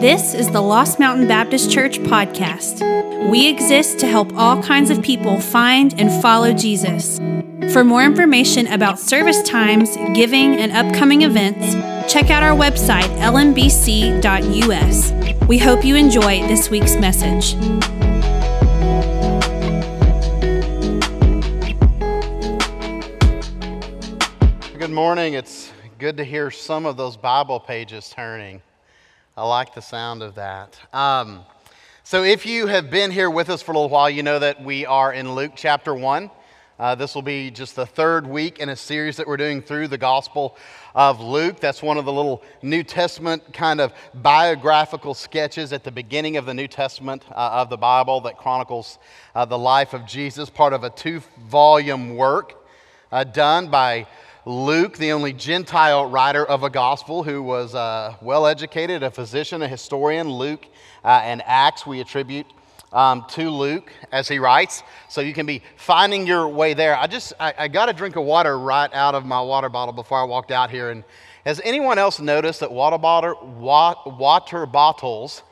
This is the Lost Mountain Baptist Church podcast. We exist to help all kinds of people find and follow Jesus. For more information about service times, giving, and upcoming events, check out our website, lmbc.us. We hope you enjoy this week's message. Good morning. It's good to hear some of those Bible pages turning. I like the sound of that. Um, so, if you have been here with us for a little while, you know that we are in Luke chapter 1. Uh, this will be just the third week in a series that we're doing through the Gospel of Luke. That's one of the little New Testament kind of biographical sketches at the beginning of the New Testament uh, of the Bible that chronicles uh, the life of Jesus, part of a two volume work uh, done by Luke, the only Gentile writer of a gospel who was uh, well educated, a physician, a historian. Luke uh, and Acts we attribute um, to Luke as he writes. So you can be finding your way there. I just, I, I got a drink of water right out of my water bottle before I walked out here. And has anyone else noticed that water, bottle, water bottles,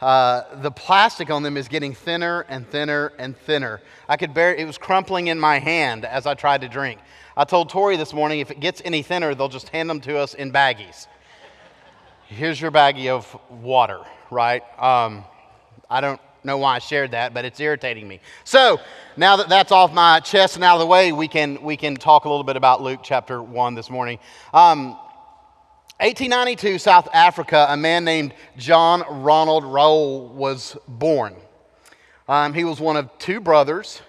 uh, the plastic on them is getting thinner and thinner and thinner? I could bear, it was crumpling in my hand as I tried to drink. I told Tori this morning if it gets any thinner, they'll just hand them to us in baggies. Here's your baggie of water, right? Um, I don't know why I shared that, but it's irritating me. So now that that's off my chest and out of the way, we can, we can talk a little bit about Luke chapter 1 this morning. Um, 1892, South Africa, a man named John Ronald Reuel was born. Um, he was one of two brothers,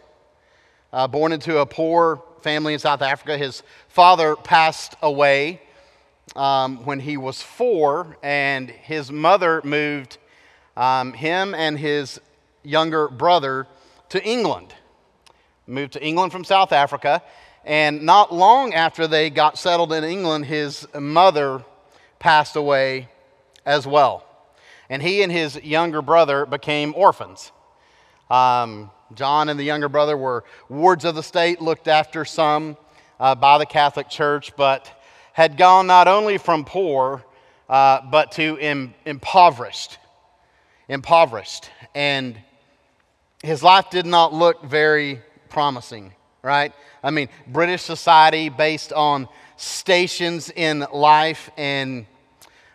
uh, born into a poor family in South Africa. His father passed away um, when he was four, and his mother moved um, him and his younger brother to England. Moved to England from South Africa, and not long after they got settled in England, his mother passed away as well. And he and his younger brother became orphans. Um, John and the younger brother were wards of the state, looked after some uh, by the Catholic Church, but had gone not only from poor, uh, but to Im- impoverished. Impoverished. And his life did not look very promising, right? I mean, British society based on stations in life, and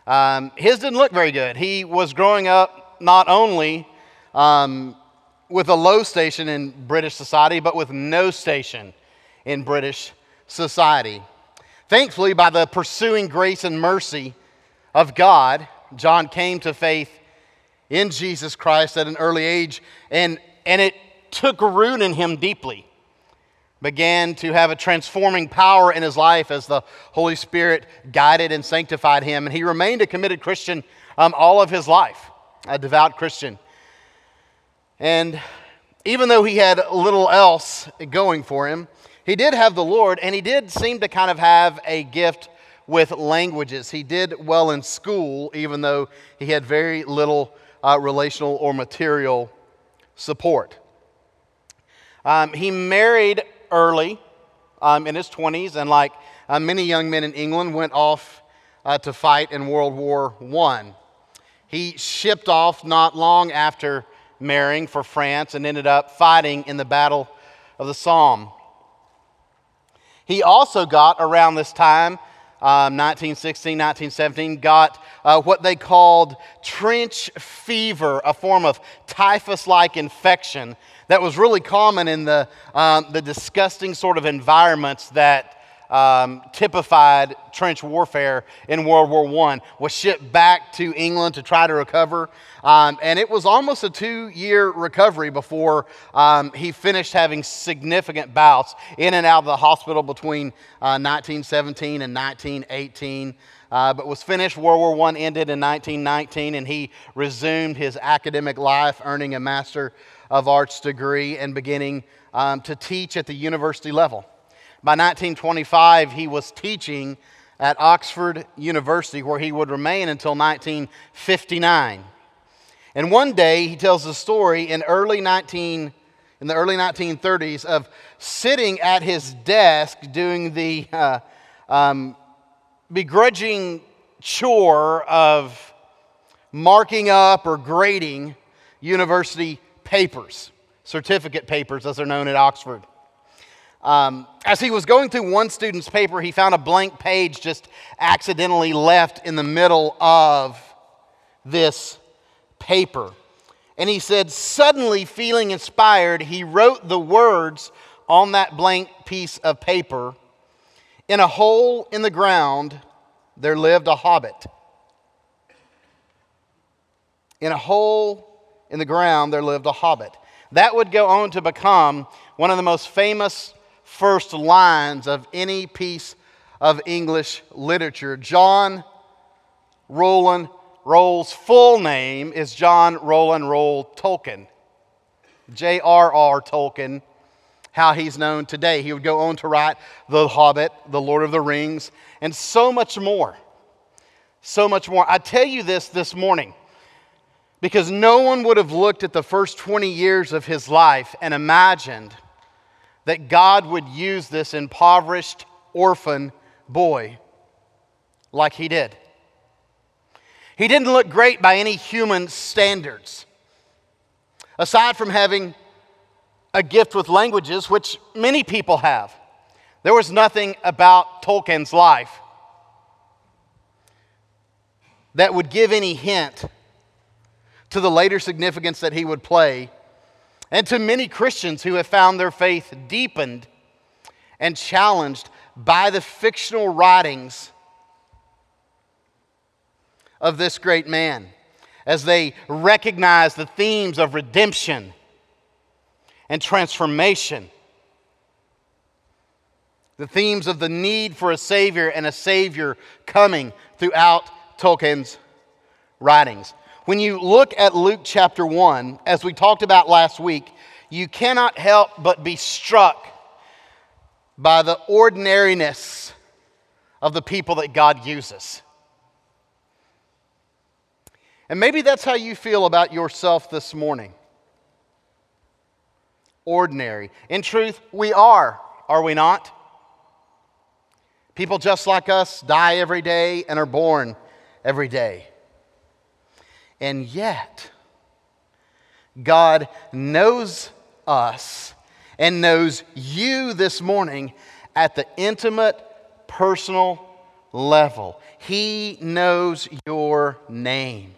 um, his didn't look very good. He was growing up not only um, with a low station in British society, but with no station in British society. Thankfully, by the pursuing grace and mercy of God, John came to faith in Jesus Christ at an early age, and, and it took root in him deeply. Began to have a transforming power in his life as the Holy Spirit guided and sanctified him. And he remained a committed Christian um, all of his life, a devout Christian. And even though he had little else going for him, he did have the Lord, and he did seem to kind of have a gift with languages. He did well in school, even though he had very little uh, relational or material support. Um, he married early um, in his 20s, and like uh, many young men in England, went off uh, to fight in World War I. He shipped off not long after marrying for France and ended up fighting in the Battle of the Somme. He also got around this time, um, 1916, 1917, got uh, what they called trench fever, a form of typhus like infection that was really common in the, um, the disgusting sort of environments that um, typified trench warfare in World War I, was shipped back to England to try to recover. Um, and it was almost a two year recovery before um, he finished having significant bouts in and out of the hospital between uh, 1917 and 1918. Uh, but was finished. World War I ended in 1919, and he resumed his academic life, earning a Master of Arts degree and beginning um, to teach at the university level. By 1925, he was teaching at Oxford University, where he would remain until 1959. And one day, he tells a story in early 19, in the early 1930s of sitting at his desk doing the uh, um, begrudging chore of marking up or grading university papers, certificate papers, as they're known at Oxford. Um, as he was going through one student's paper, he found a blank page just accidentally left in the middle of this paper. And he said, suddenly feeling inspired, he wrote the words on that blank piece of paper In a hole in the ground, there lived a hobbit. In a hole in the ground, there lived a hobbit. That would go on to become one of the most famous first lines of any piece of English literature. John Ronald Reuel's full name is John Ronald Reuel Tolkien. J.R.R. Tolkien, how he's known today. He would go on to write The Hobbit, The Lord of the Rings, and so much more. So much more. I tell you this this morning because no one would have looked at the first 20 years of his life and imagined that God would use this impoverished orphan boy like he did. He didn't look great by any human standards. Aside from having a gift with languages, which many people have, there was nothing about Tolkien's life that would give any hint to the later significance that he would play, and to many Christians who have found their faith deepened and challenged by the fictional writings of this great man as they recognize the themes of redemption and transformation, the themes of the need for a Savior and a Savior coming throughout Tolkien's writings. When you look at Luke chapter 1, as we talked about last week, you cannot help but be struck by the ordinariness of the people that God uses. And maybe that's how you feel about yourself this morning. Ordinary. In truth, we are, are we not? People just like us die every day and are born every day. And yet, God knows us and knows you this morning at the intimate, personal level. He knows your name.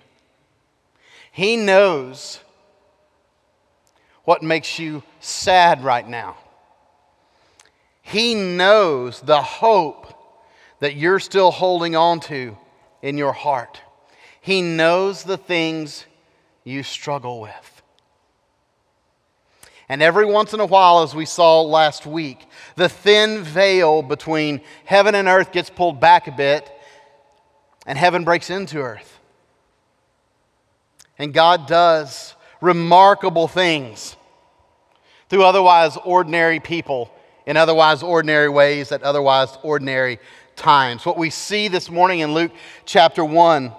He knows what makes you sad right now. He knows the hope that you're still holding on to in your heart. He knows the things you struggle with. And every once in a while, as we saw last week, the thin veil between heaven and earth gets pulled back a bit, and heaven breaks into earth. And God does remarkable things through otherwise ordinary people in otherwise ordinary ways at otherwise ordinary times. What we see this morning in Luke chapter 1,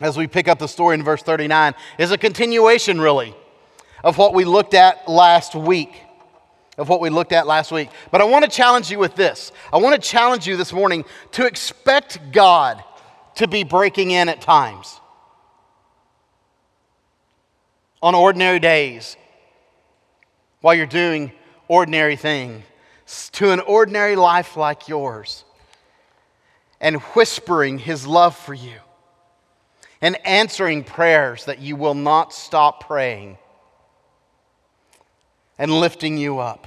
as we pick up the story in verse 39, is a continuation, really, of what we looked at last week. Of what we looked at last week. But I want to challenge you with this. I want to challenge you this morning to expect God to be breaking in at times on ordinary days while you're doing ordinary things to an ordinary life like yours and whispering his love for you and answering prayers that you will not stop praying and lifting you up.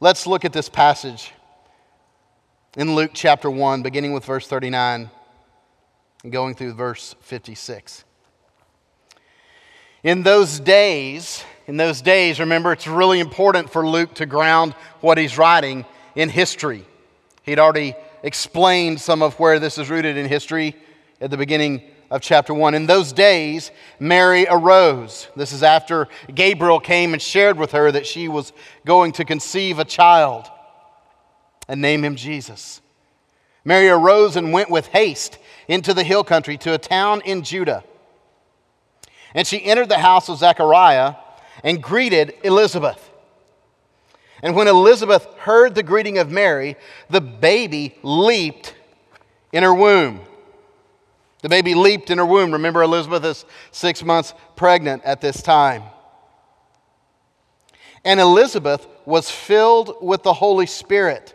Let's look at this passage in Luke chapter 1, beginning with verse 39 and going through verse 56. In those days, in those days, remember, it's really important for Luke to ground what he's writing in history. He'd already explained some of where this is rooted in history at the beginning of chapter 1. In those days, Mary arose. This is after Gabriel came and shared with her that she was going to conceive a child and name him Jesus. Mary arose and went with haste into the hill country to a town in Judah and she entered the house of Zechariah and greeted Elizabeth. And when Elizabeth heard the greeting of Mary, the baby leaped in her womb. The baby leaped in her womb. Remember, Elizabeth is six months pregnant at this time. And Elizabeth was filled with the Holy Spirit.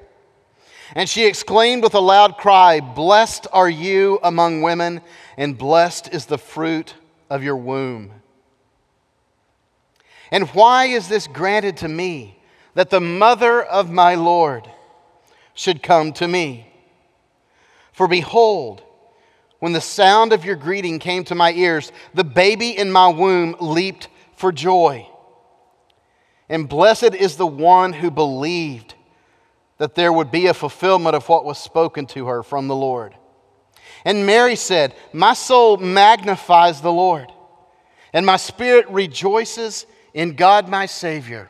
And she exclaimed with a loud cry, Blessed are you among women, and blessed is the fruit of your womb. And why is this granted to me, that the mother of my Lord should come to me? For behold, when the sound of your greeting came to my ears, the baby in my womb leaped for joy. And blessed is the one who believed that there would be a fulfillment of what was spoken to her from the Lord. And Mary said, My soul magnifies the Lord, and my spirit rejoices in God my Savior,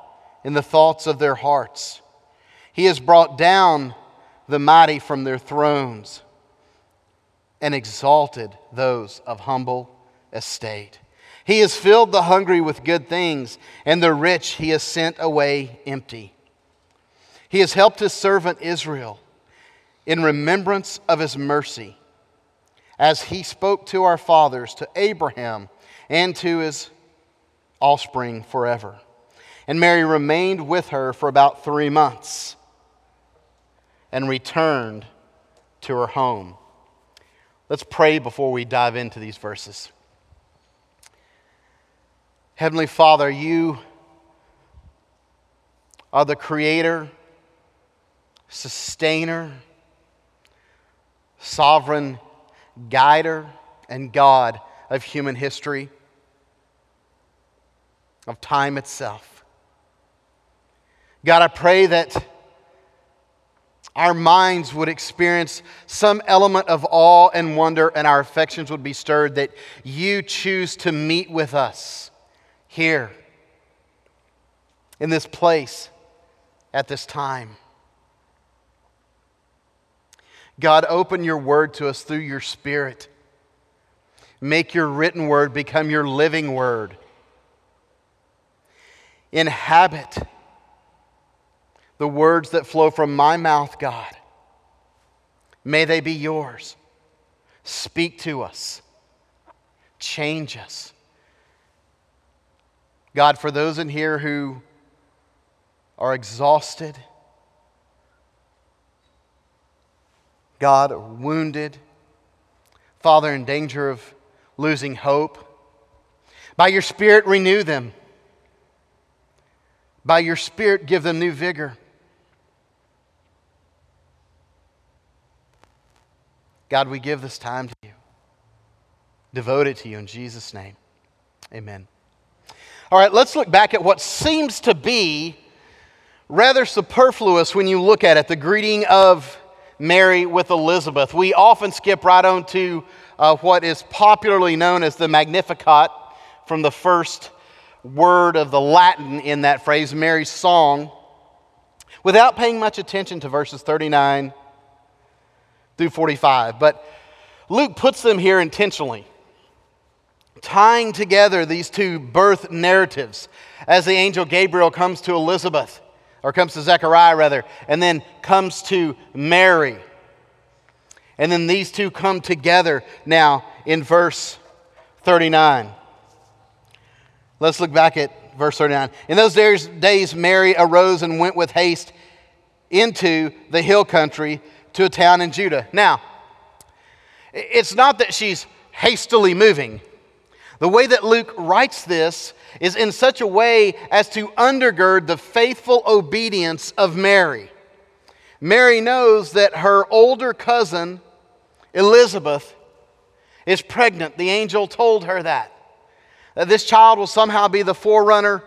in the thoughts of their hearts. He has brought down the mighty from their thrones and exalted those of humble estate. He has filled the hungry with good things, and the rich he has sent away empty. He has helped his servant Israel in remembrance of his mercy, as he spoke to our fathers, to Abraham, and to his offspring forever. And Mary remained with her for about three months and returned to her home. Let's pray before we dive into these verses. Heavenly Father, you are the creator, sustainer, sovereign guider, and God of human history, of time itself. God, I pray that our minds would experience some element of awe and wonder, and our affections would be stirred that you choose to meet with us here in this place at this time. God, open your word to us through your spirit. Make your written word become your living word. Inhabit the words that flow from my mouth, God. May they be yours. Speak to us, change us. God, for those in here who are exhausted, God, wounded, Father, in danger of losing hope, by your Spirit, renew them. By your Spirit, give them new vigor. God, we give this time to you. Devote it to you in Jesus' name. Amen. All right, let's look back at what seems to be rather superfluous when you look at it the greeting of Mary with Elizabeth. We often skip right on to uh, what is popularly known as the Magnificat from the first word of the Latin in that phrase, Mary's song, without paying much attention to verses 39 through 45. But Luke puts them here intentionally, tying together these two birth narratives as the angel Gabriel comes to Elizabeth, or comes to Zechariah rather, and then comes to Mary. And then these two come together now in verse 39. Let's look back at verse 39. In those days, Mary arose and went with haste into the hill country to a town in Judah. Now, it's not that she's hastily moving. The way that Luke writes this is in such a way as to undergird the faithful obedience of Mary. Mary knows that her older cousin, Elizabeth, is pregnant. The angel told her that. That this child will somehow be the forerunner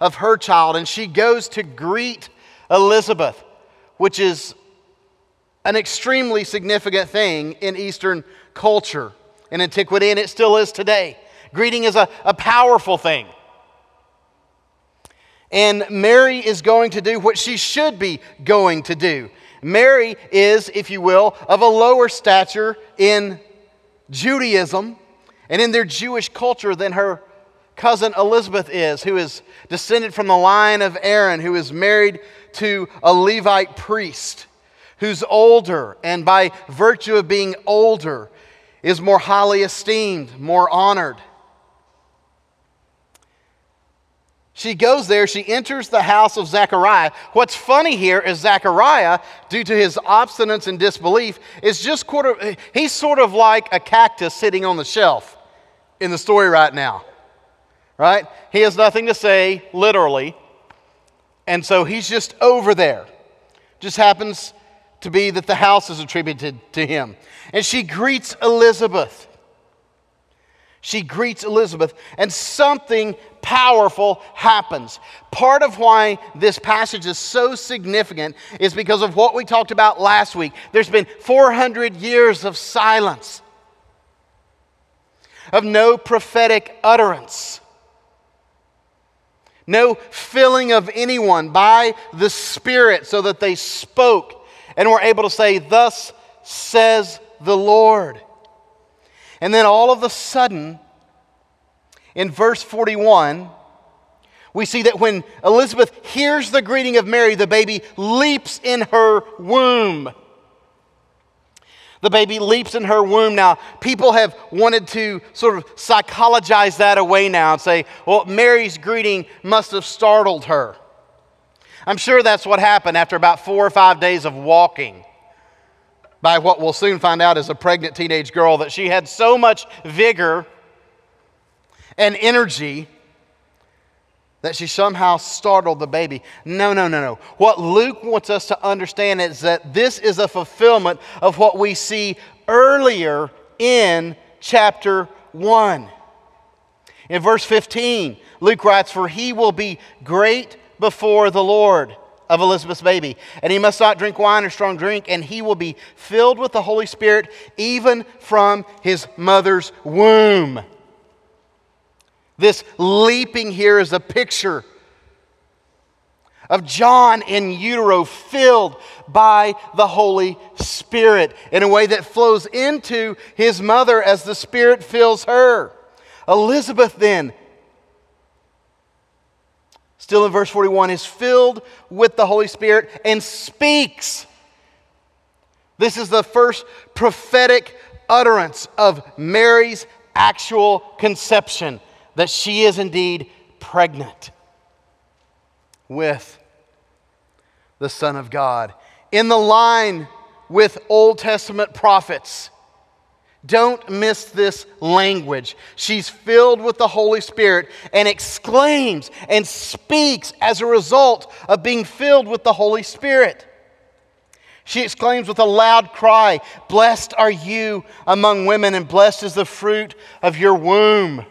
of her child. And she goes to greet Elizabeth, which is an extremely significant thing in Eastern culture. in antiquity, and it still is today. Greeting is a, a powerful thing. And Mary is going to do what she should be going to do. Mary is, if you will, of a lower stature in Judaism and in their Jewish culture than her cousin Elizabeth is, who is descended from the line of Aaron, who is married to a Levite priest, who's older, and by virtue of being older, is more highly esteemed, more honored. She goes there, she enters the house of Zechariah. What's funny here is Zechariah, due to his obstinance and disbelief, is just quarter, he's sort of like a cactus sitting on the shelf in the story right now. Right? He has nothing to say, literally. And so he's just over there. Just happens to be that the house is attributed to him. And she greets Elizabeth. She greets Elizabeth, and something powerful happens. Part of why this passage is so significant is because of what we talked about last week. There's been 400 years of silence, of no prophetic utterance, no filling of anyone by the Spirit so that they spoke and we're able to say, Thus says the Lord. And then all of a sudden, in verse 41, we see that when Elizabeth hears the greeting of Mary, the baby leaps in her womb. The baby leaps in her womb. Now, people have wanted to sort of psychologize that away now and say, well, Mary's greeting must have startled her. I'm sure that's what happened after about four or five days of walking by what we'll soon find out is a pregnant teenage girl, that she had so much vigor and energy that she somehow startled the baby. No, no, no, no. What Luke wants us to understand is that this is a fulfillment of what we see earlier in chapter 1. In verse 15, Luke writes, For he will be great before the Lord of Elizabeth's baby. And he must not drink wine or strong drink, and he will be filled with the Holy Spirit even from his mother's womb. This leaping here is a picture of John in utero filled by the Holy Spirit in a way that flows into his mother as the Spirit fills her. Elizabeth then still in verse 41, is filled with the Holy Spirit and speaks. This is the first prophetic utterance of Mary's actual conception that she is indeed pregnant with the Son of God. In the line with Old Testament prophets, don't miss this language. She's filled with the Holy Spirit and exclaims and speaks as a result of being filled with the Holy Spirit. She exclaims with a loud cry, Blessed are you among women, and blessed is the fruit of your womb.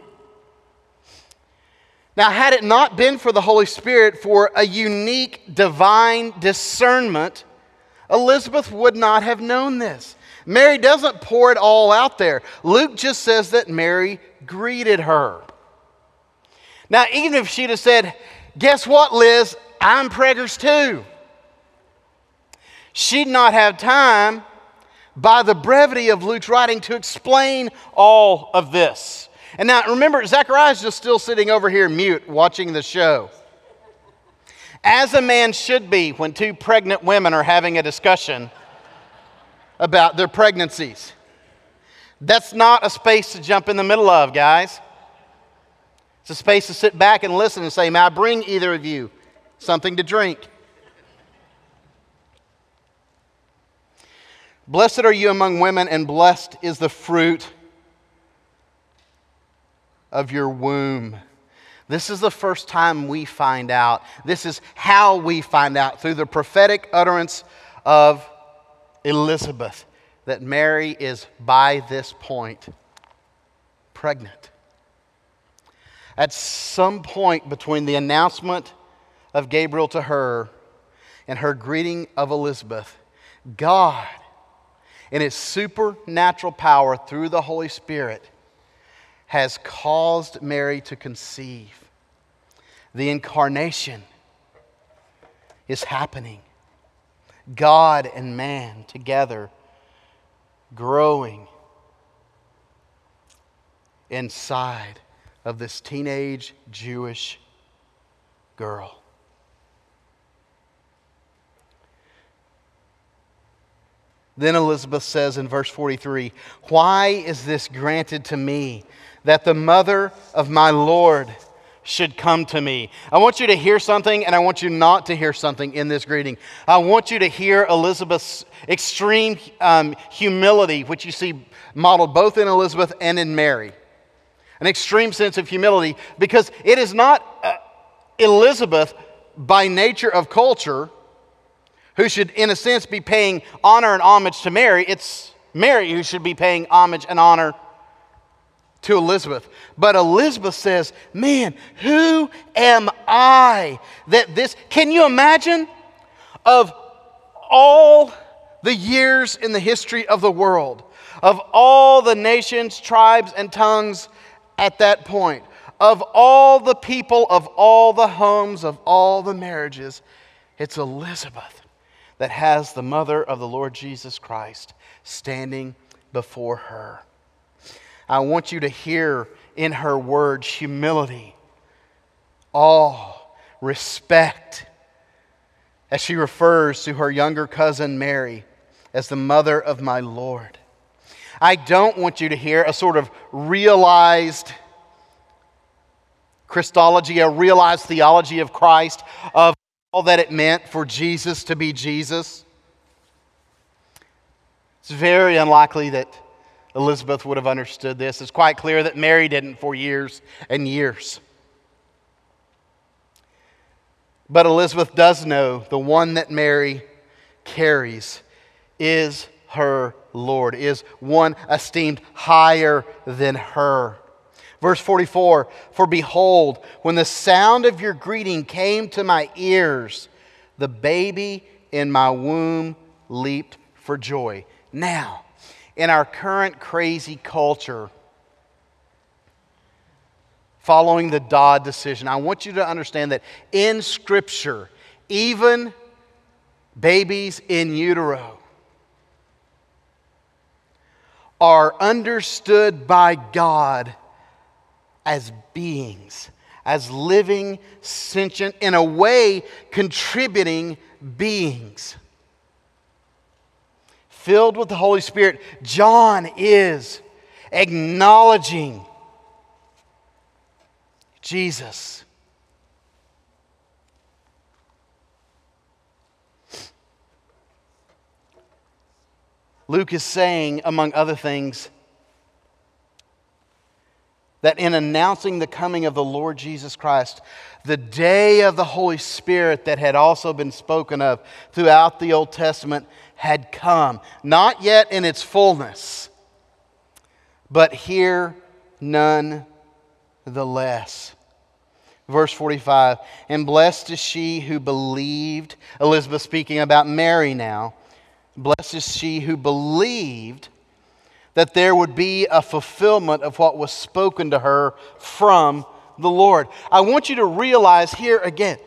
Now, had it not been for the Holy Spirit for a unique divine discernment, Elizabeth would not have known this. Mary doesn't pour it all out there. Luke just says that Mary greeted her. Now, even if she'd have said, Guess what, Liz? I'm preggers too. She'd not have time by the brevity of Luke's writing to explain all of this. And now remember, Zechariah's just still sitting over here mute watching the show. As a man should be when two pregnant women are having a discussion about their pregnancies. That's not a space to jump in the middle of, guys. It's a space to sit back and listen and say, May I bring either of you something to drink? Blessed are you among women, and blessed is the fruit of your womb. This is the first time we find out. This is how we find out through the prophetic utterance of Elizabeth that Mary is by this point pregnant. At some point between the announcement of Gabriel to her and her greeting of Elizabeth, God, in its supernatural power through the Holy Spirit, has caused Mary to conceive. The incarnation is happening. God and man together growing inside of this teenage Jewish girl. Then Elizabeth says in verse 43 Why is this granted to me that the mother of my Lord should come to me? I want you to hear something, and I want you not to hear something in this greeting. I want you to hear Elizabeth's extreme um, humility, which you see modeled both in Elizabeth and in Mary. An extreme sense of humility, because it is not uh, Elizabeth by nature of culture who should, in a sense, be paying honor and homage to Mary. It's Mary who should be paying homage and honor to Elizabeth. But Elizabeth says, Man, who am I that this. Can you imagine? Of all the years in the history of the world, of all the nations, tribes, and tongues at that point, of all the people, of all the homes, of all the marriages, it's Elizabeth that has the mother of the Lord Jesus Christ standing before her. I want you to hear in her words humility, awe, respect, as she refers to her younger cousin Mary as the mother of my Lord. I don't want you to hear a sort of realized Christology, a realized theology of Christ, of all that it meant for Jesus to be Jesus? It's very unlikely that Elizabeth would have understood this. It's quite clear that Mary didn't for years and years. But Elizabeth does know the one that Mary carries is her Lord, is one esteemed higher than her. Verse 44 For behold, when the sound of your greeting came to my ears, the baby in my womb leaped for joy. Now, in our current crazy culture, following the Dobbs decision, I want you to understand that in Scripture, even babies in utero are understood by God as beings, as living, sentient, in a way, contributing beings. Filled with the Holy Spirit, John is acknowledging Jesus. Luke is saying, among other things, that in announcing the coming of the Lord Jesus Christ, the day of the Holy Spirit that had also been spoken of throughout the Old Testament had come, not yet in its fullness, but here none the less. Verse 45 And blessed is she who believed, Elizabeth speaking about Mary now. Blessed is she who believed that there would be a fulfillment of what was spoken to her from the Lord. I want you to realize here again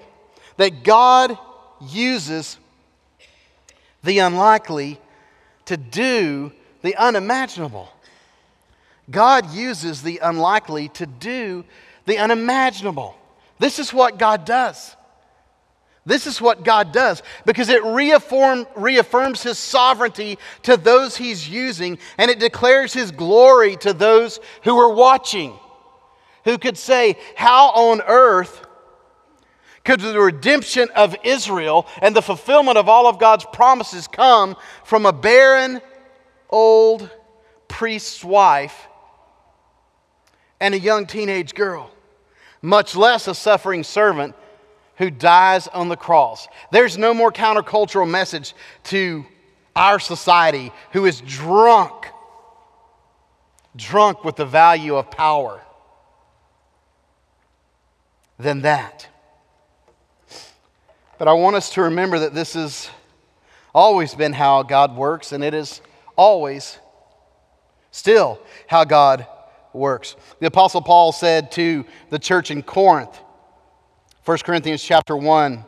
that God uses the unlikely to do the unimaginable. God uses the unlikely to do the unimaginable. This is what God does. This is what God does because it reaffirm, reaffirms His sovereignty to those He's using and it declares His glory to those who are watching. Who could say, How on earth could the redemption of Israel and the fulfillment of all of God's promises come from a barren, old priest's wife and a young teenage girl, much less a suffering servant? who dies on the cross. There's no more countercultural message to our society who is drunk, drunk with the value of power than that. But I want us to remember that this has always been how God works, and it is always, still how God works. The apostle Paul said to the church in Corinth, 1 Corinthians chapter 1,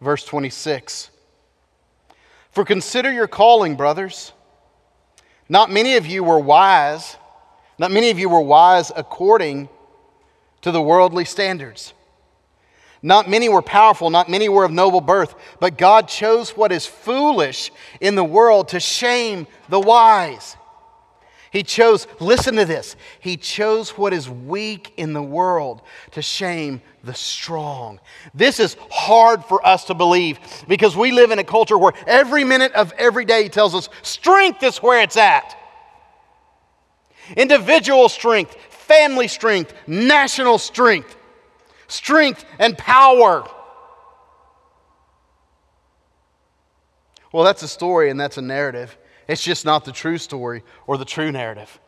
verse 26. For consider your calling, brothers. Not many of you were wise, not many of you were wise according to the worldly standards. Not many were powerful, not many were of noble birth, but God chose what is foolish in the world to shame the wise. He chose, listen to this, He chose what is weak in the world to shame the strong. This is hard for us to believe because we live in a culture where every minute of every day tells us strength is where it's at. Individual strength, family strength, national strength, strength and power. Well, that's a story and that's a narrative. It's just not the true story or the true narrative.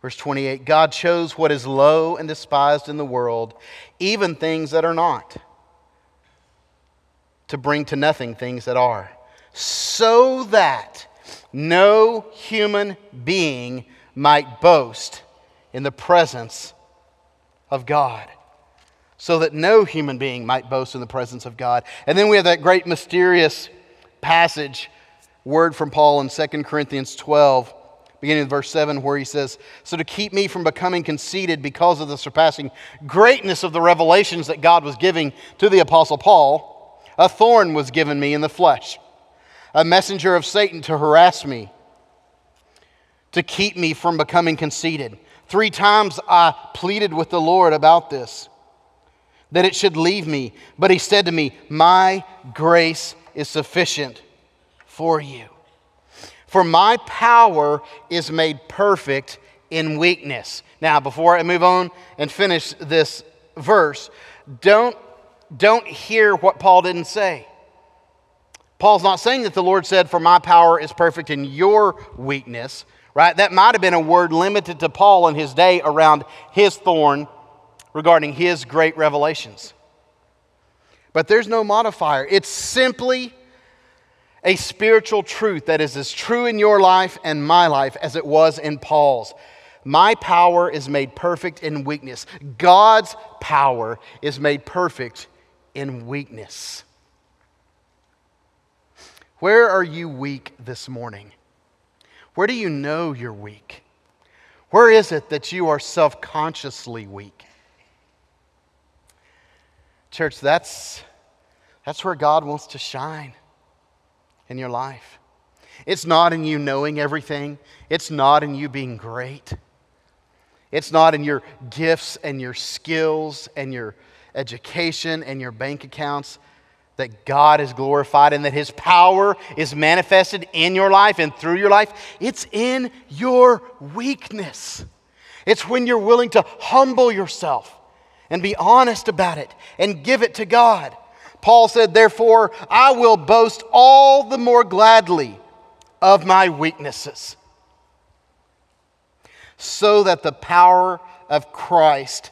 Verse 28 God chose what is low and despised in the world, even things that are not, to bring to nothing things that are, so that no human being might boast in the presence of God so that no human being might boast in the presence of God. And then we have that great mysterious passage, word from Paul in 2 Corinthians 12, beginning with verse 7, where he says, So to keep me from becoming conceited because of the surpassing greatness of the revelations that God was giving to the Apostle Paul, a thorn was given me in the flesh, a messenger of Satan to harass me, to keep me from becoming conceited. Three times I pleaded with the Lord about this that it should leave me. But he said to me, My grace is sufficient for you. For my power is made perfect in weakness. Now, before I move on and finish this verse, don't, don't hear what Paul didn't say. Paul's not saying that the Lord said, For my power is perfect in your weakness, right? That might have been a word limited to Paul in his day around his thorn regarding his great revelations. But there's no modifier. It's simply a spiritual truth that is as true in your life and my life as it was in Paul's. My power is made perfect in weakness. God's power is made perfect in weakness. Where are you weak this morning? Where do you know you're weak? Where is it that you are self consciously weak? Church, that's, that's where God wants to shine in your life. It's not in you knowing everything, it's not in you being great. It's not in your gifts and your skills and your education and your bank accounts that God is glorified and that His power is manifested in your life and through your life. It's in your weakness. It's when you're willing to humble yourself and be honest about it and give it to God. Paul said, Therefore, I will boast all the more gladly of my weaknesses, so that the power of Christ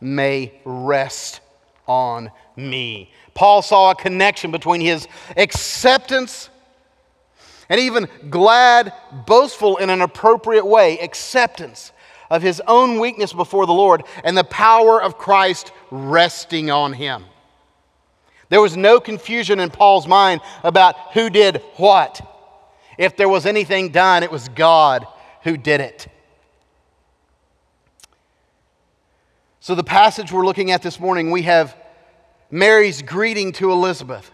may rest on me. Paul saw a connection between his acceptance and even glad, boastful in an appropriate way, acceptance of his own weakness before the Lord and the power of Christ resting on him. There was no confusion in Paul's mind about who did what. If there was anything done, it was God who did it. So, the passage we're looking at this morning, we have Mary's greeting to Elizabeth.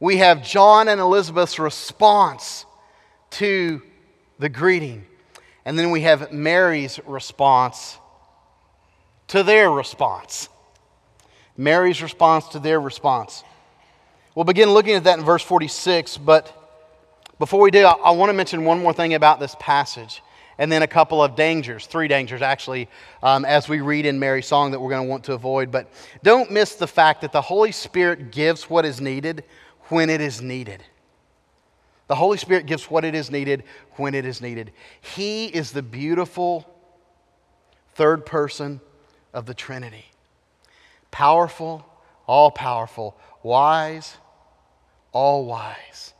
We have John and Elizabeth's response to the greeting. And then we have Mary's response to their response. Mary's response to their response. We'll begin looking at that in verse 46, but before we do, I, I want to mention one more thing about this passage and then a couple of dangers, three dangers actually, um, as we read in Mary's song that we're going to want to avoid. But don't miss the fact that the Holy Spirit gives what is needed when it is needed. The Holy Spirit gives what it is needed when it is needed. He is the beautiful third person of the Trinity powerful, all powerful, wise, all wise,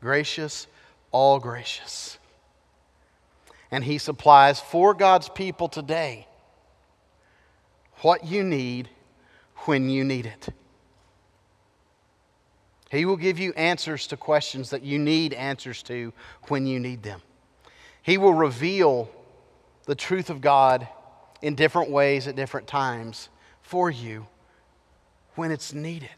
gracious, all gracious. And He supplies for God's people today what you need when you need it. He will give you answers to questions that you need answers to when you need them. He will reveal the truth of God in different ways at different times for you when it's needed.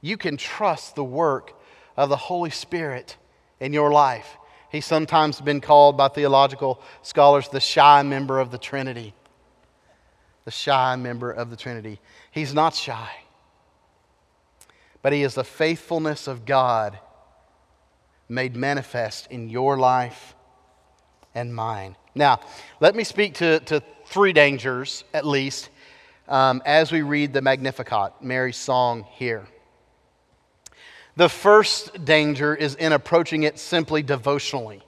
You can trust the work of the Holy Spirit in your life. He's sometimes been called by theological scholars the shy member of the Trinity. The shy member of the Trinity. He's not shy, but he is the faithfulness of God made manifest in your life and mine. Now, let me speak to, to three dangers, at least, um, as we read the Magnificat, Mary's song here. The first danger is in approaching it simply devotionally,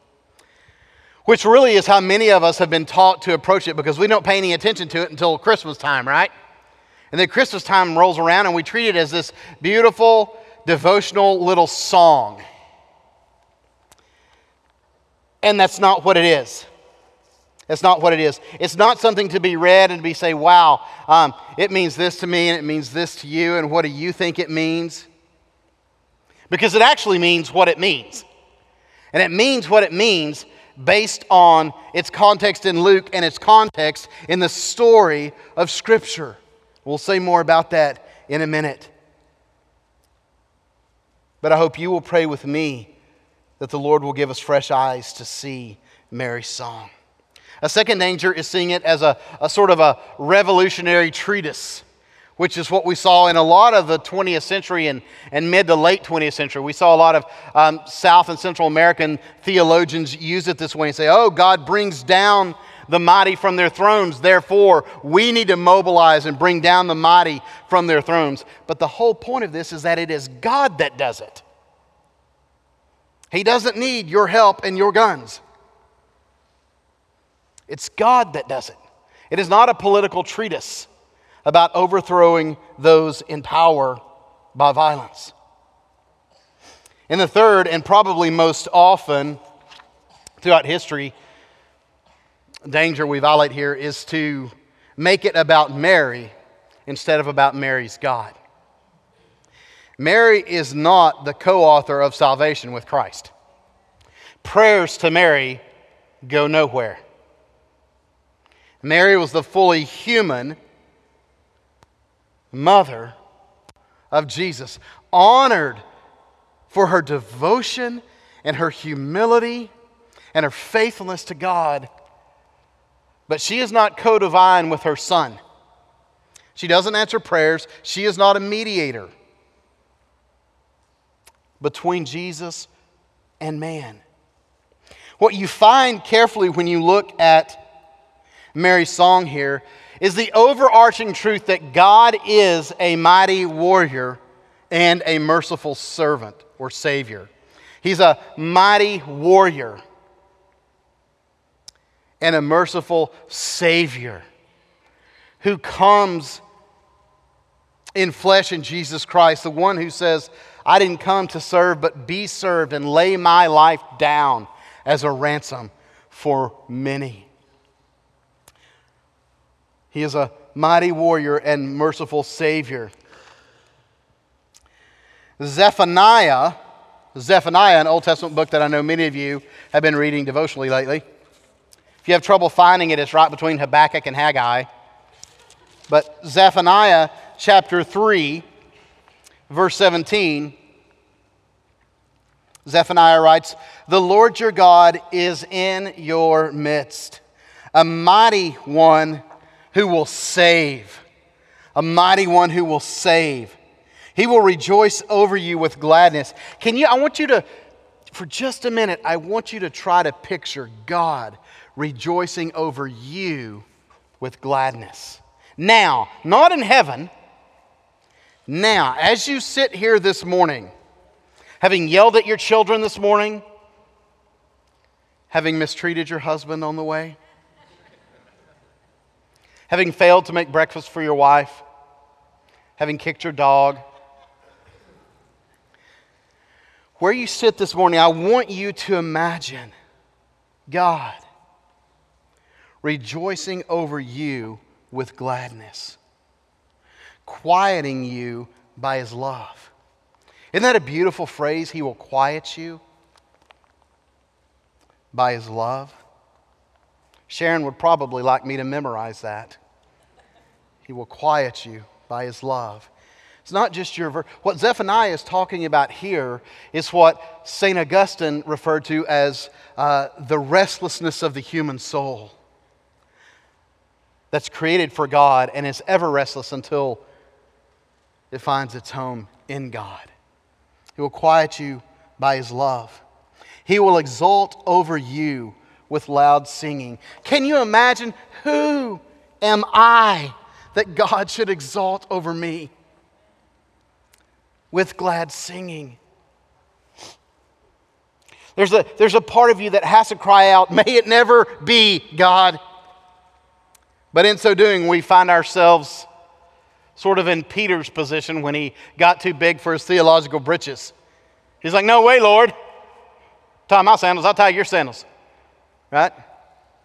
which really is how many of us have been taught to approach it because we don't pay any attention to it until Christmas time, right? And then Christmas time rolls around and we treat it as this beautiful, devotional little song. And that's not what it is. That's not what it is. It's not something to be read and be say, wow, um, it means this to me and it means this to you, and what do you think it means? Because it actually means what it means. And it means what it means based on its context in Luke and its context in the story of Scripture. We'll say more about that in a minute. But I hope you will pray with me that the Lord will give us fresh eyes to see Mary's song. A second danger is seeing it as a, a sort of a revolutionary treatise, which is what we saw in a lot of the 20th century and, and mid to late 20th century. We saw a lot of um, South and Central American theologians use it this way and say, oh, God brings down the mighty from their thrones. Therefore, we need to mobilize and bring down the mighty from their thrones. But the whole point of this is that it is God that does it. He doesn't need your help and your guns. It's God that does it. It is not a political treatise about overthrowing those in power by violence. And the third, and probably most often throughout history, danger we violate here is to make it about Mary instead of about Mary's God. Mary is not the co author of salvation with Christ. Prayers to Mary go nowhere. Mary was the fully human mother of Jesus, honored for her devotion and her humility and her faithfulness to God. But she is not co divine with her son. She doesn't answer prayers. She is not a mediator between Jesus and man. What you find carefully when you look at Mary's song here is the overarching truth that God is a mighty warrior and a merciful servant or savior. He's a mighty warrior and a merciful savior who comes in flesh in Jesus Christ, the one who says, I didn't come to serve, but be served and lay my life down as a ransom for many. He is a mighty warrior and merciful Savior. Zephaniah, Zephaniah, an Old Testament book that I know many of you have been reading devotionally lately. If you have trouble finding it, it's right between Habakkuk and Haggai. But Zephaniah chapter 3, verse 17, Zephaniah writes, The Lord your God is in your midst, a mighty one who will save, a mighty one who will save. He will rejoice over you with gladness. Can you, I want you to, for just a minute, I want you to try to picture God rejoicing over you with gladness. Now, not in heaven. Now, as you sit here this morning, having yelled at your children this morning, having mistreated your husband on the way, having failed to make breakfast for your wife, having kicked your dog, where you sit this morning, I want you to imagine God rejoicing over you with gladness, quieting you by his love. Isn't that a beautiful phrase? He will quiet you by his love. Sharon would probably like me to memorize that. He will quiet you by his love. It's not just your verse. What Zephaniah is talking about here is what St. Augustine referred to as uh, the restlessness of the human soul that's created for God and is ever restless until it finds its home in God. He will quiet you by his love. He will exult over you with loud singing. Can you imagine who am I that God should exalt over me with glad singing? There's a, there's a part of you that has to cry out, May it never be, God. But in so doing, we find ourselves sort of in Peter's position when he got too big for his theological britches. He's like, No way, Lord. Tie my sandals, I'll tie your sandals. Right?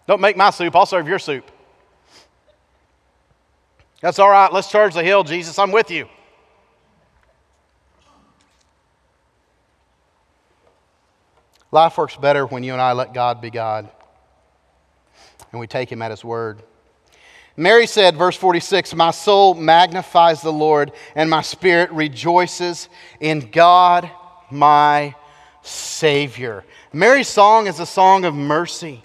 Don't make my soup, I'll serve your soup. That's all right. Let's charge the hill, Jesus. I'm with you. Life works better when you and I let God be God and we take Him at His word. Mary said, verse 46, My soul magnifies the Lord, and my spirit rejoices in God, my Savior. Mary's song is a song of mercy.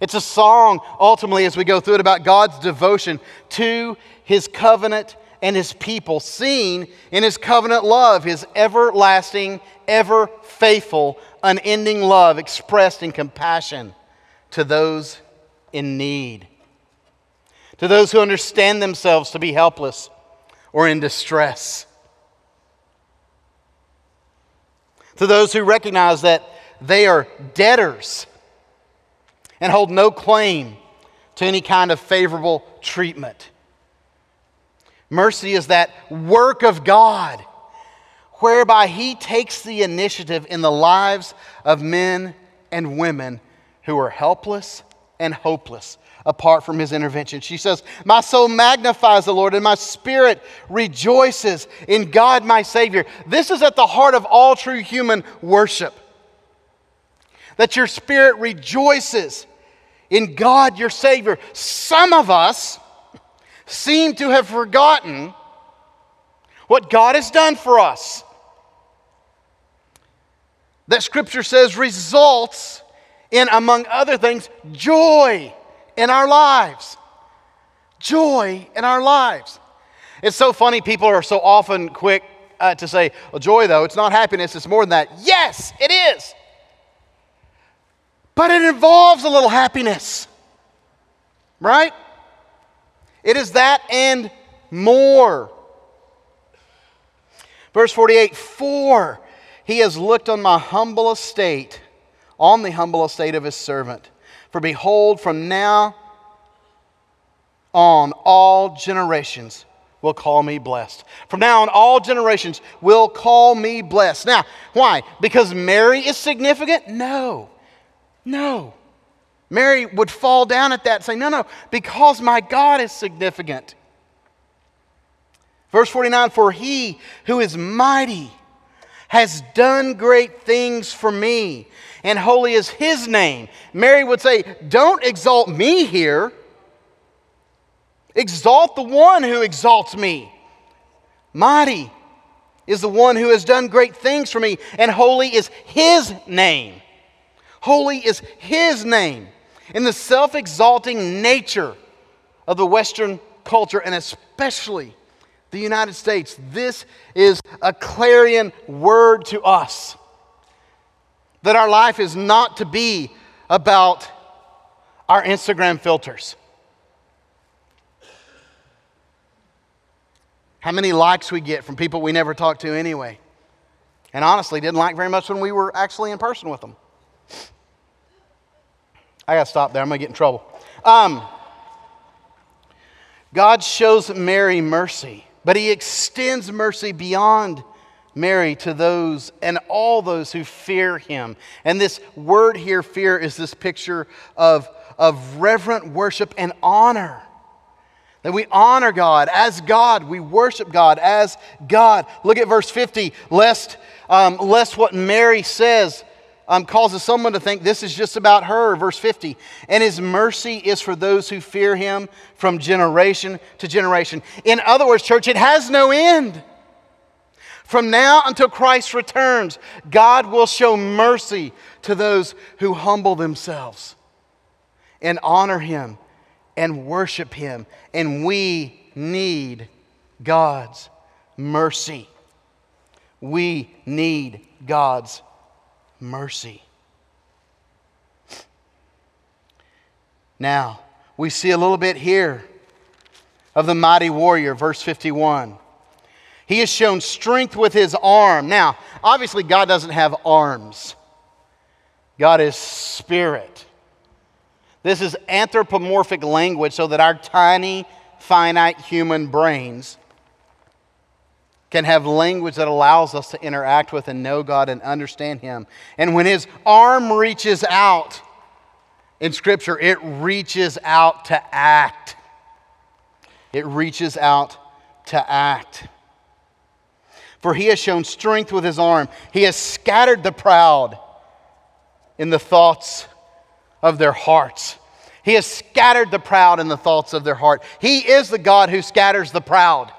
It's a song, ultimately, as we go through it, about God's devotion to His covenant and His people, seen in His covenant love, His everlasting, ever faithful, unending love expressed in compassion to those in need to those who understand themselves to be helpless or in distress, to those who recognize that they are debtors and hold no claim to any kind of favorable treatment. Mercy is that work of God whereby He takes the initiative in the lives of men and women who are helpless and hopeless apart from his intervention. She says, My soul magnifies the Lord, and my spirit rejoices in God my Savior. This is at the heart of all true human worship. That your spirit rejoices in God your Savior. Some of us seem to have forgotten what God has done for us. That Scripture says results in, among other things, joy in our lives. Joy in our lives. It's so funny, people are so often quick uh, to say, well, joy, though, it's not happiness, it's more than that. Yes, it is. But it involves a little happiness, right? It is that and more. Verse 48 For he has looked on my humble estate, on the humble estate of his servant. For behold, from now on, all generations will call me blessed. From now on, all generations will call me blessed. Now, why? Because Mary is significant? No. No. Mary would fall down at that and say, No, no, because my God is significant. Verse 49 For he who is mighty has done great things for me, and holy is his name. Mary would say, Don't exalt me here. Exalt the one who exalts me. Mighty is the one who has done great things for me, and holy is his name. Holy is his name. In the self exalting nature of the Western culture, and especially the United States, this is a clarion word to us that our life is not to be about our Instagram filters. How many likes we get from people we never talked to anyway. And honestly, didn't like very much when we were actually in person with them. I got to stop there. I'm going to get in trouble. Um, God shows Mary mercy but he extends mercy beyond Mary to those and all those who fear him. And this word here, fear, is this picture of, of reverent worship and honor. That we honor God as God, we worship God as God. Look at verse 50, lest, um, lest what Mary says um, causes someone to think this is just about her. Verse 50, and his mercy is for those who fear him from generation to generation. In other words, church, it has no end. From now until Christ returns, God will show mercy to those who humble themselves and honor Him and worship Him. And we need God's mercy. We need God's mercy. Now, we see a little bit here of the mighty warrior, verse 51. He has shown strength with his arm. Now, obviously, God doesn't have arms, God is spirit. This is anthropomorphic language so that our tiny, finite human brains can have language that allows us to interact with and know God and understand Him. And when His arm reaches out in Scripture, it reaches out to act. It reaches out to act for he has shown strength with his arm. He has scattered the proud in the thoughts of their hearts. He has scattered the proud in the thoughts of their heart. He is the God who scatters the proud.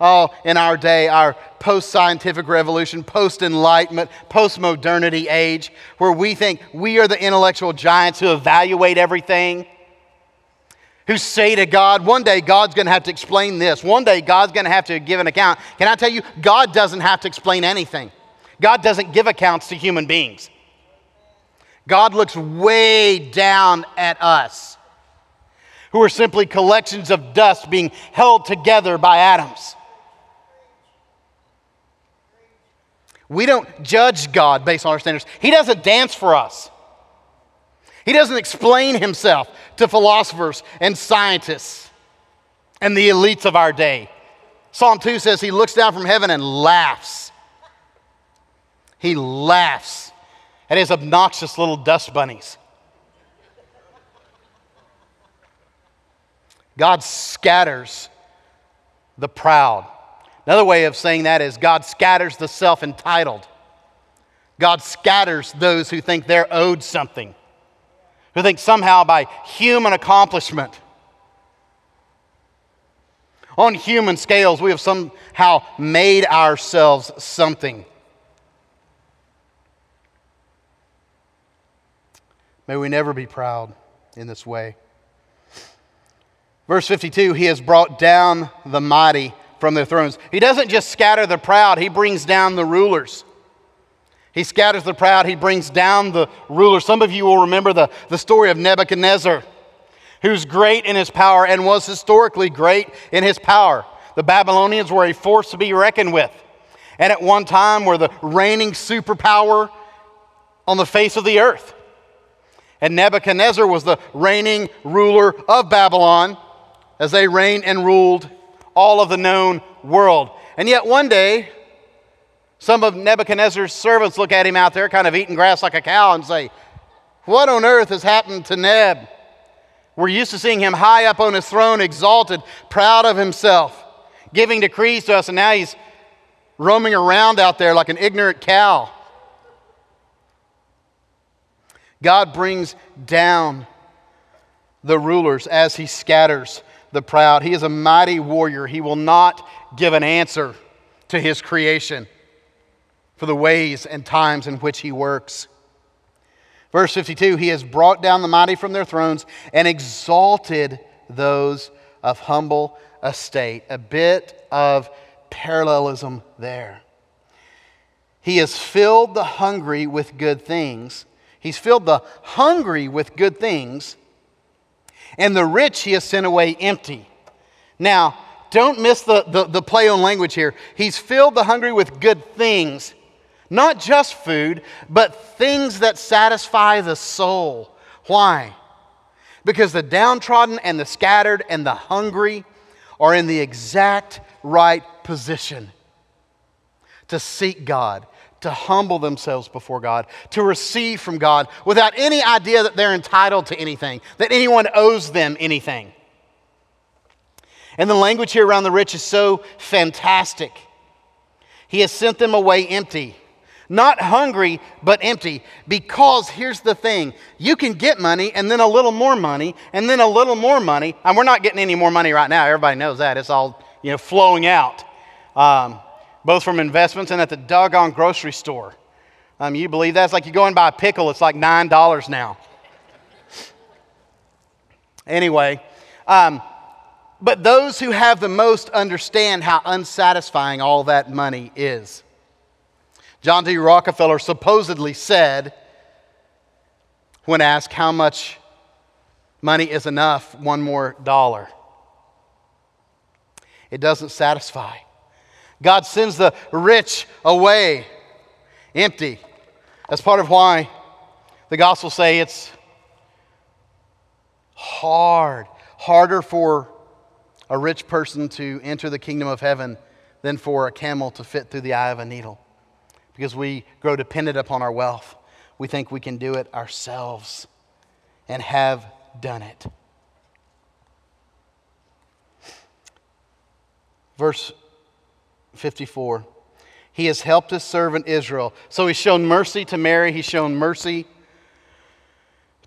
Oh, in our day, our post scientific revolution, post enlightenment, post modernity age, where we think we are the intellectual giants who evaluate everything who say to God, one day God's going to have to explain this. One day God's going to have to give an account. Can I tell you, God doesn't have to explain anything. God doesn't give accounts to human beings. God looks way down at us, who are simply collections of dust being held together by atoms. We don't judge God based on our standards. He doesn't dance for us. He doesn't explain himself to philosophers and scientists and the elites of our day. Psalm 2 says he looks down from heaven and laughs. He laughs at his obnoxious little dust bunnies. God scatters the proud. Another way of saying that is God scatters the self entitled. God scatters those who think they're owed something who think somehow by human accomplishment, on human scales, we have somehow made ourselves something. May we never be proud in this way. Verse 52 He has brought down the mighty from their thrones. He doesn't just scatter the proud, He brings down the rulers. He scatters the proud, he brings down the ruler. Some of you will remember the, the story of Nebuchadnezzar, who's great in his power and was historically great in his power. The Babylonians were a force to be reckoned with, and at one time were the reigning superpower on the face of the earth. And Nebuchadnezzar was the reigning ruler of Babylon as they reigned and ruled all of the known world. And yet one day, some of Nebuchadnezzar's servants look at him out there, kind of eating grass like a cow, and say, What on earth has happened to Neb? We're used to seeing him high up on his throne, exalted, proud of himself, giving decrees to us, and now he's roaming around out there like an ignorant cow. God brings down the rulers as he scatters the proud. He is a mighty warrior. He will not give an answer to his creation for the ways and times in which he works. Verse 52 He has brought down the mighty from their thrones and exalted those of humble estate. A bit of parallelism there. He has filled the hungry with good things. He's filled the hungry with good things, and the rich he has sent away empty. Now, don't miss the, the, the play on language here. He's filled the hungry with good things. Not just food, but things that satisfy the soul. Why? Because the downtrodden and the scattered and the hungry are in the exact right position. to seek God, to humble themselves before God, to receive from God without any idea that they're entitled to anything, that anyone owes them anything. And the language here around the rich is so fantastic. He has sent them away empty. Not hungry, but empty. Because here's the thing you can get money and then a little more money and then a little more money. And we're not getting any more money right now. Everybody knows that. It's all you know, flowing out, um, both from investments and at the doggone grocery store. Um, you believe that? It's like you go and buy a pickle, it's like $9 now. Anyway, um, but those who have the most understand how unsatisfying all that money is. John D. Rockefeller supposedly said, when asked how much money is enough, one more dollar. It doesn't satisfy. God sends the rich away empty. That's part of why the gospel say it's hard, harder for a rich person to enter the kingdom of heaven than for a camel to fit through the eye of a needle because we grow dependent upon our wealth. We think we can do it ourselves and have done it. Verse 54 He has helped his servant Israel. So he's shown mercy to Mary, he's shown mercy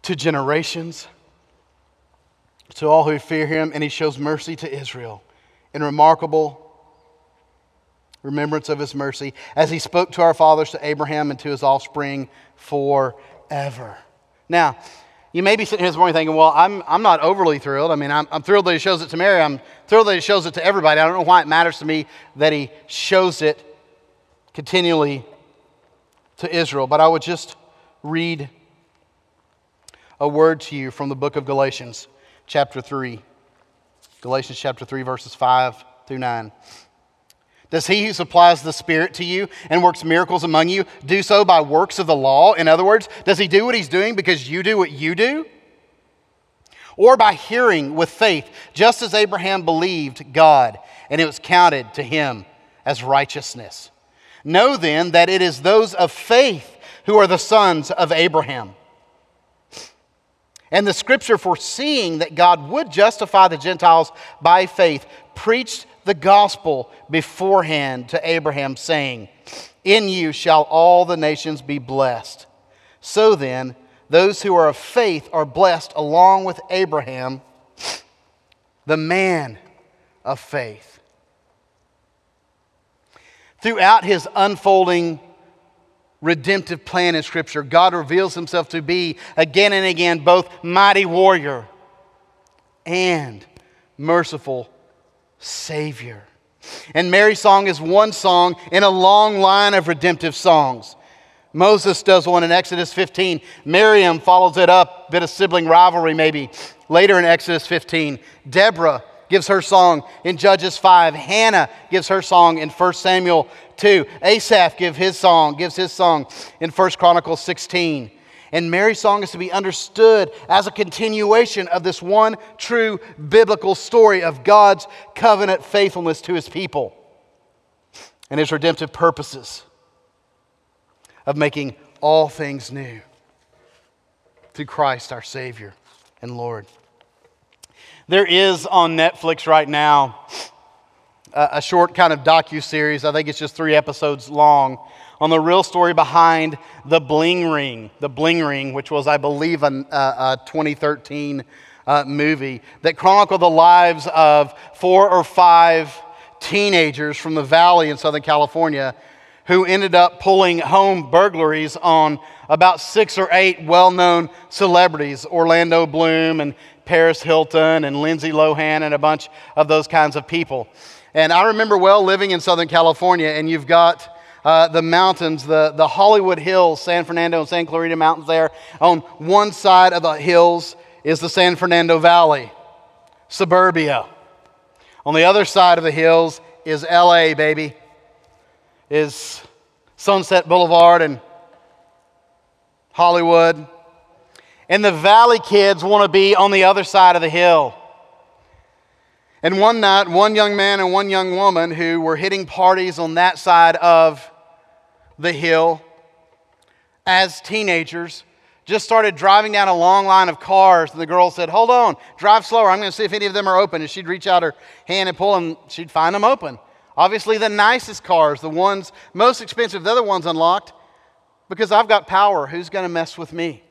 to generations, to all who fear him, and he shows mercy to Israel in remarkable remembrance of his mercy, as he spoke to our fathers, to Abraham, and to his offspring forever. Now, you may be sitting here this morning thinking, well, I'm, I'm not overly thrilled. I mean, I'm, I'm thrilled that he shows it to Mary. I'm thrilled that he shows it to everybody. I don't know why it matters to me that he shows it continually to Israel, but I would just read a word to you from the book of Galatians, chapter 3. Galatians chapter 3, verses 5 through 9. Does he who supplies the Spirit to you and works miracles among you do so by works of the law? In other words, does he do what he's doing because you do what you do? Or by hearing with faith, just as Abraham believed God and it was counted to him as righteousness? Know then that it is those of faith who are the sons of Abraham. And the scripture, foreseeing that God would justify the Gentiles by faith, preached the gospel beforehand to Abraham, saying, In you shall all the nations be blessed. So then, those who are of faith are blessed along with Abraham, the man of faith. Throughout his unfolding redemptive plan in Scripture, God reveals himself to be again and again both mighty warrior and merciful Savior. And Mary's song is one song in a long line of redemptive songs. Moses does one in Exodus 15. Miriam follows it up, bit of sibling rivalry maybe, later in Exodus 15. Deborah gives her song in Judges 5. Hannah gives her song in 1 Samuel 2. Asaph gives his song, gives his song in 1 Chronicles 16. And Mary's song is to be understood as a continuation of this one true biblical story of God's covenant faithfulness to his people and his redemptive purposes of making all things new through Christ our Savior and Lord. There is on Netflix right now a, short kind of docu series. I think it's just three episodes long on the real story behind the Bling Ring, the Bling Ring, which was, I believe, a, a 2013 uh, movie that chronicled the lives of four or five teenagers from the valley in Southern California who ended up pulling home burglaries on about six or eight well known celebrities Orlando Bloom and Paris Hilton and Lindsay Lohan and a bunch of those kinds of people. And I remember well living in Southern California, and you've got uh, the mountains, the, the Hollywood Hills, San Fernando and San Clarita Mountains there. On one side of the hills is the San Fernando Valley, suburbia. On the other side of the hills is LA, baby, is Sunset Boulevard and Hollywood. And the valley kids want to be on the other side of the hill. And one night, one young man and one young woman who were hitting parties on that side of the hill as teenagers just started driving down a long line of cars. And the girl said, Hold on, drive slower. I'm going to see if any of them are open. And she'd reach out her hand and pull them, she'd find them open. Obviously, the nicest cars, the ones most expensive, the other ones unlocked because I've got power. Who's going to mess with me?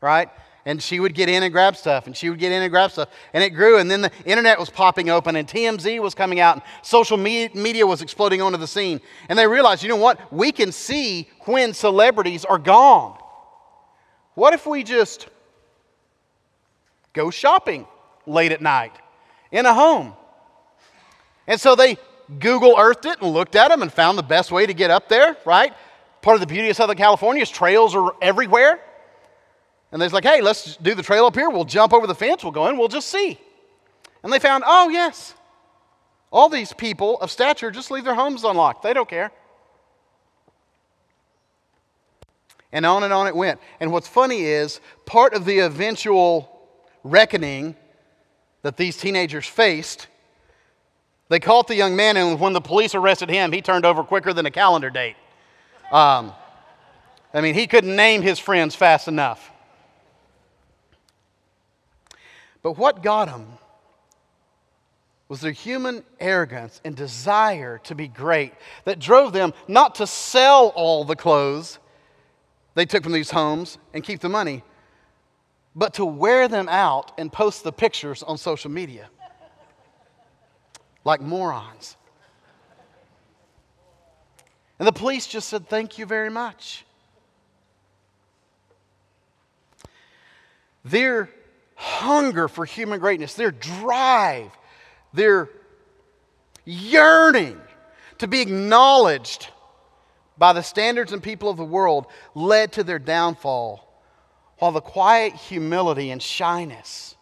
Right? And she would get in and grab stuff, and she would get in and grab stuff. And it grew, and then the internet was popping open, and TMZ was coming out, and social media was exploding onto the scene. And they realized, you know what? We can see when celebrities are gone. What if we just go shopping late at night in a home? And so they Google Earthed it and looked at them and found the best way to get up there, right? Part of the beauty of Southern California is trails are everywhere. And they're like, hey, let's do the trail up here. We'll jump over the fence. We'll go in. We'll just see. And they found, oh, yes, all these people of stature just leave their homes unlocked. They don't care. And on and on it went. And what's funny is part of the eventual reckoning that these teenagers faced they caught the young man, and when the police arrested him, he turned over quicker than a calendar date. Um, I mean, he couldn't name his friends fast enough. But what got them was their human arrogance and desire to be great that drove them not to sell all the clothes they took from these homes and keep the money, but to wear them out and post the pictures on social media like morons. And the police just said, Thank you very much. Their hunger for human greatness, their drive, their yearning to be acknowledged by the standards and people of the world led to their downfall, while the quiet humility and shyness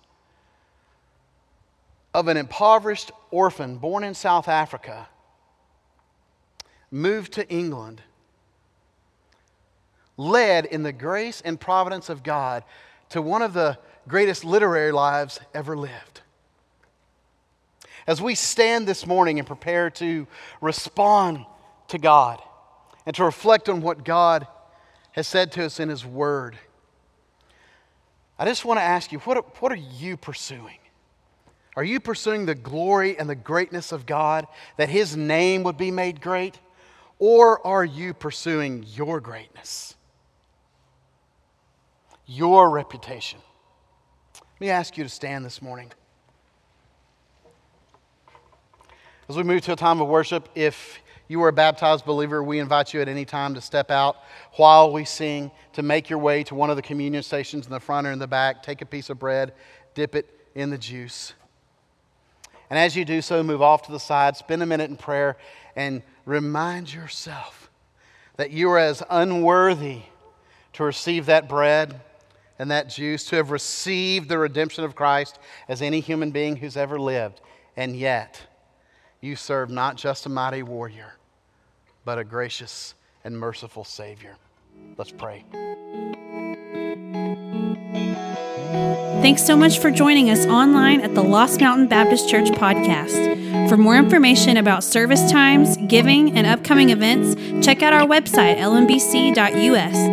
of an impoverished orphan born in South Africa moved to England led in the grace and providence of God to one of the greatest literary lives ever lived. As we stand this morning and prepare to respond to God and to reflect on what God has said to us in His Word, I just want to ask you what, what are you pursuing? Are you pursuing the glory and the greatness of God, that His name would be made great? Or are you pursuing your greatness, your reputation? Let me ask you to stand this morning. As we move to a time of worship, if you are a baptized believer, we invite you at any time to step out while we sing, to make your way to one of the communion stations in the front or in the back, take a piece of bread, dip it in the juice. And as you do so, move off to the side, spend a minute in prayer, and remind yourself that you are as unworthy to receive that bread and that Jews to have received the redemption of Christ as any human being who's ever lived. And yet, you serve not just a mighty warrior, but a gracious and merciful Savior. Let's pray. Thanks so much for joining us online at the Lost Mountain Baptist Church podcast. For more information about service times, giving, and upcoming events, check out our website, lmbc.us.